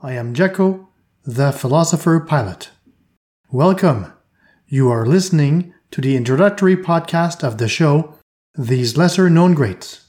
I am Jekko, the philosopher pilot. Welcome. You are listening to the introductory podcast of the show, These Lesser Known Greats.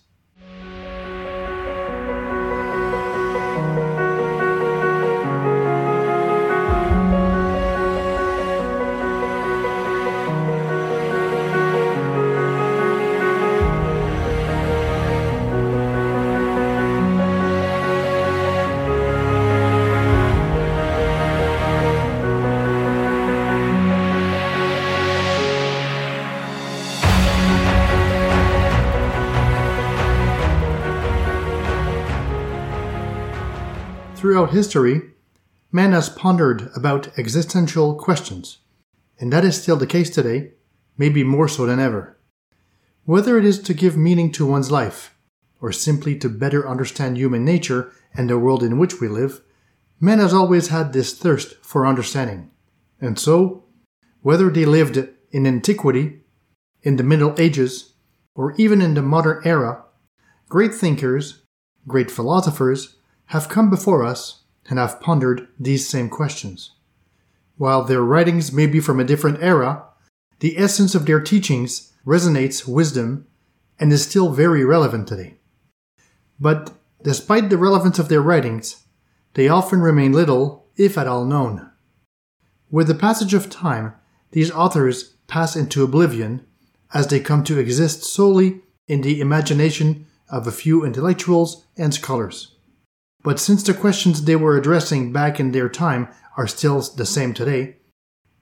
Throughout history, man has pondered about existential questions, and that is still the case today, maybe more so than ever. Whether it is to give meaning to one's life, or simply to better understand human nature and the world in which we live, man has always had this thirst for understanding. And so, whether they lived in antiquity, in the Middle Ages, or even in the modern era, great thinkers, great philosophers, have come before us and have pondered these same questions. While their writings may be from a different era, the essence of their teachings resonates wisdom and is still very relevant today. But despite the relevance of their writings, they often remain little, if at all, known. With the passage of time, these authors pass into oblivion as they come to exist solely in the imagination of a few intellectuals and scholars. But since the questions they were addressing back in their time are still the same today,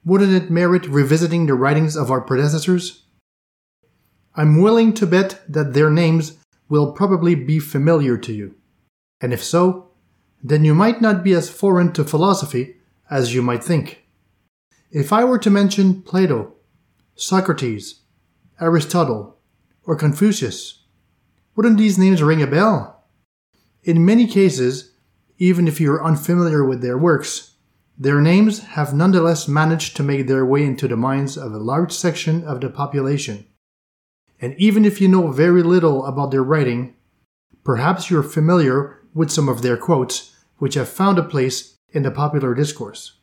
wouldn't it merit revisiting the writings of our predecessors? I'm willing to bet that their names will probably be familiar to you. And if so, then you might not be as foreign to philosophy as you might think. If I were to mention Plato, Socrates, Aristotle, or Confucius, wouldn't these names ring a bell? In many cases, even if you are unfamiliar with their works, their names have nonetheless managed to make their way into the minds of a large section of the population. And even if you know very little about their writing, perhaps you're familiar with some of their quotes, which have found a place in the popular discourse.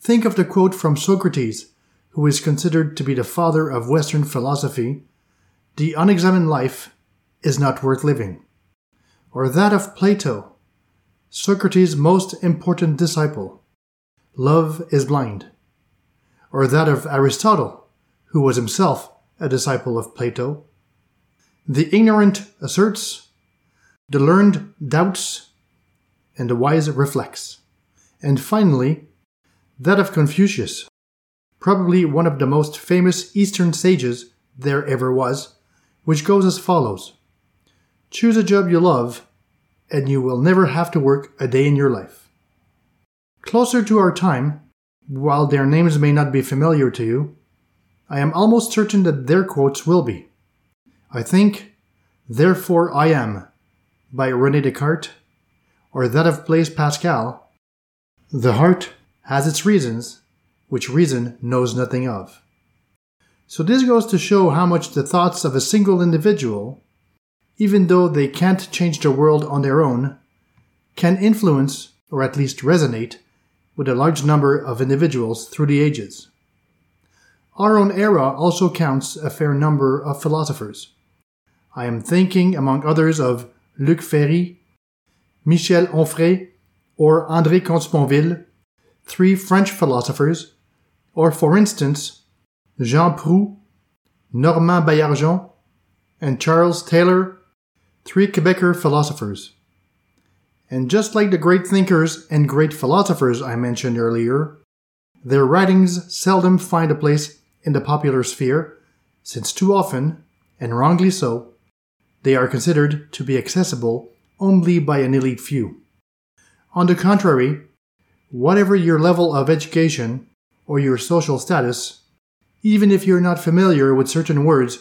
Think of the quote from Socrates, who is considered to be the father of Western philosophy The unexamined life is not worth living or that of Plato, Socrates' most important disciple. Love is blind. Or that of Aristotle, who was himself a disciple of Plato. The ignorant asserts, the learned doubts, and the wise reflects. And finally, that of Confucius, probably one of the most famous Eastern sages there ever was, which goes as follows Choose a job you love, and you will never have to work a day in your life. Closer to our time, while their names may not be familiar to you, I am almost certain that their quotes will be. I think, Therefore I Am, by Rene Descartes, or that of Blaise Pascal, The heart has its reasons, which reason knows nothing of. So this goes to show how much the thoughts of a single individual even though they can't change the world on their own, can influence, or at least resonate, with a large number of individuals through the ages. Our own era also counts a fair number of philosophers. I am thinking, among others, of Luc Ferry, Michel Onfray, or André Comte-Sponville, three French philosophers, or for instance, Jean Proulx, Normand Baillargeon, and Charles Taylor three Quebecer philosophers. And just like the great thinkers and great philosophers I mentioned earlier, their writings seldom find a place in the popular sphere, since too often, and wrongly so, they are considered to be accessible only by an elite few. On the contrary, whatever your level of education or your social status, even if you're not familiar with certain words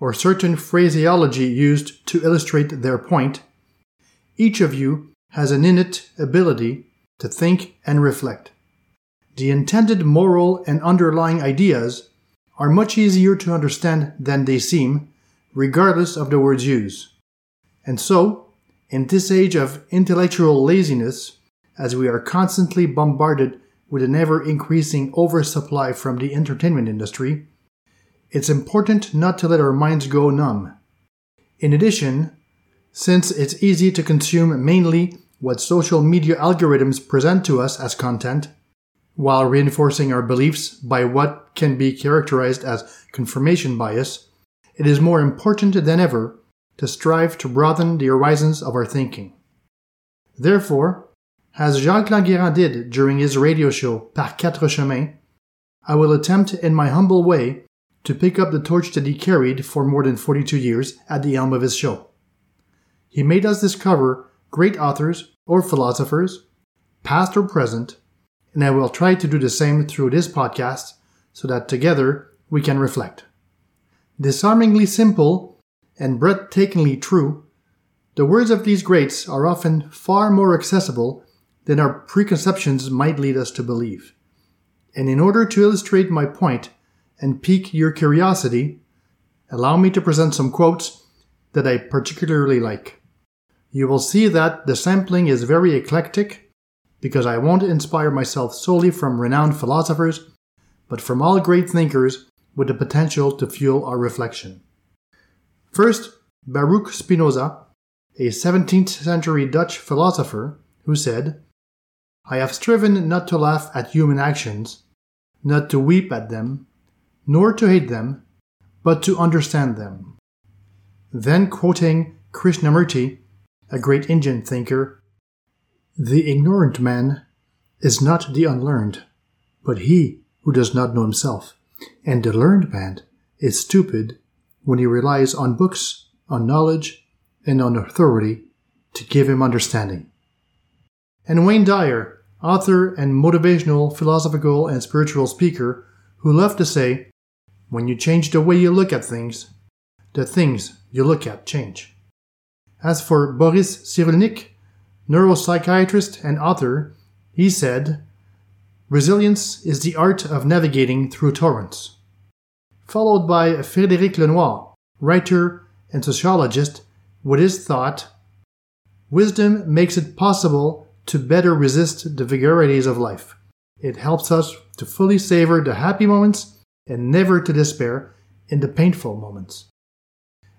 or certain phraseology used to illustrate their point, each of you has an innate ability to think and reflect. The intended moral and underlying ideas are much easier to understand than they seem, regardless of the words used. And so, in this age of intellectual laziness, as we are constantly bombarded with an ever increasing oversupply from the entertainment industry, it's important not to let our minds go numb. In addition, since it's easy to consume mainly what social media algorithms present to us as content, while reinforcing our beliefs by what can be characterized as confirmation bias, it is more important than ever to strive to broaden the horizons of our thinking. Therefore, as Jacques Languirand did during his radio show Par Quatre Chemins, I will attempt in my humble way to pick up the torch that he carried for more than 42 years at the helm of his show. He made us discover great authors or philosophers, past or present, and I will try to do the same through this podcast so that together we can reflect. Disarmingly simple and breathtakingly true, the words of these greats are often far more accessible than our preconceptions might lead us to believe. And in order to illustrate my point and pique your curiosity, allow me to present some quotes that I particularly like. You will see that the sampling is very eclectic because I won't inspire myself solely from renowned philosophers, but from all great thinkers with the potential to fuel our reflection. First, Baruch Spinoza, a 17th century Dutch philosopher, who said, I have striven not to laugh at human actions, not to weep at them, nor to hate them, but to understand them. Then, quoting Krishnamurti, a great Indian thinker, the ignorant man is not the unlearned, but he who does not know himself. And the learned man is stupid when he relies on books, on knowledge, and on authority to give him understanding. And Wayne Dyer, author and motivational, philosophical, and spiritual speaker, who loved to say, When you change the way you look at things, the things you look at change. As for Boris Cyrulnik, neuropsychiatrist and author, he said, Resilience is the art of navigating through torrents. Followed by Frédéric Lenoir, writer and sociologist, with his thought, Wisdom makes it possible to better resist the vagaries of life. It helps us to fully savor the happy moments and never to despair in the painful moments.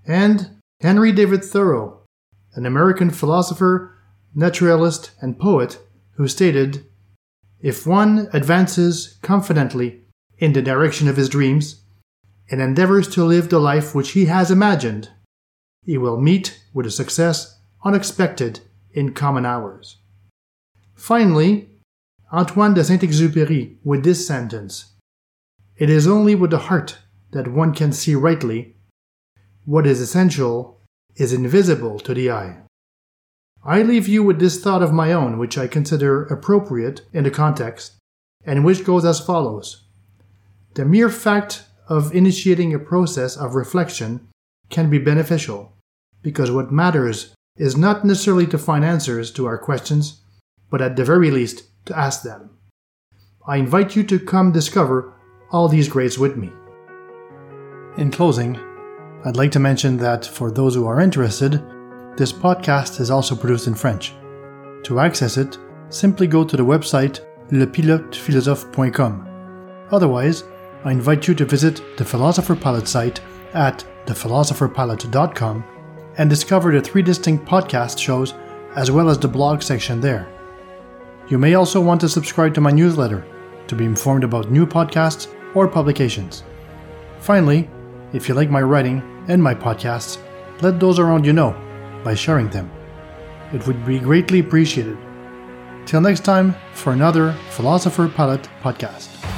And Henry David Thoreau, an American philosopher naturalist, and poet who stated If one advances confidently in the direction of his dreams and endeavors to live the life which he has imagined, he will meet with a success unexpected in common hours. Finally, Antoine de Saint Exupéry with this sentence It is only with the heart that one can see rightly. What is essential is invisible to the eye. I leave you with this thought of my own, which I consider appropriate in the context, and which goes as follows The mere fact of initiating a process of reflection can be beneficial, because what matters is not necessarily to find answers to our questions, but at the very least to ask them. I invite you to come discover all these greats with me. In closing, I'd like to mention that for those who are interested, this podcast is also produced in French. To access it, simply go to the website lepilotephilosophe.com. Otherwise, I invite you to visit the Philosopher Pilot site at thephilosopherpilot.com and discover the three distinct podcast shows as well as the blog section there. You may also want to subscribe to my newsletter to be informed about new podcasts or publications. Finally, if you like my writing and my podcasts, let those around you know by sharing them. It would be greatly appreciated. Till next time for another Philosopher Pilot podcast.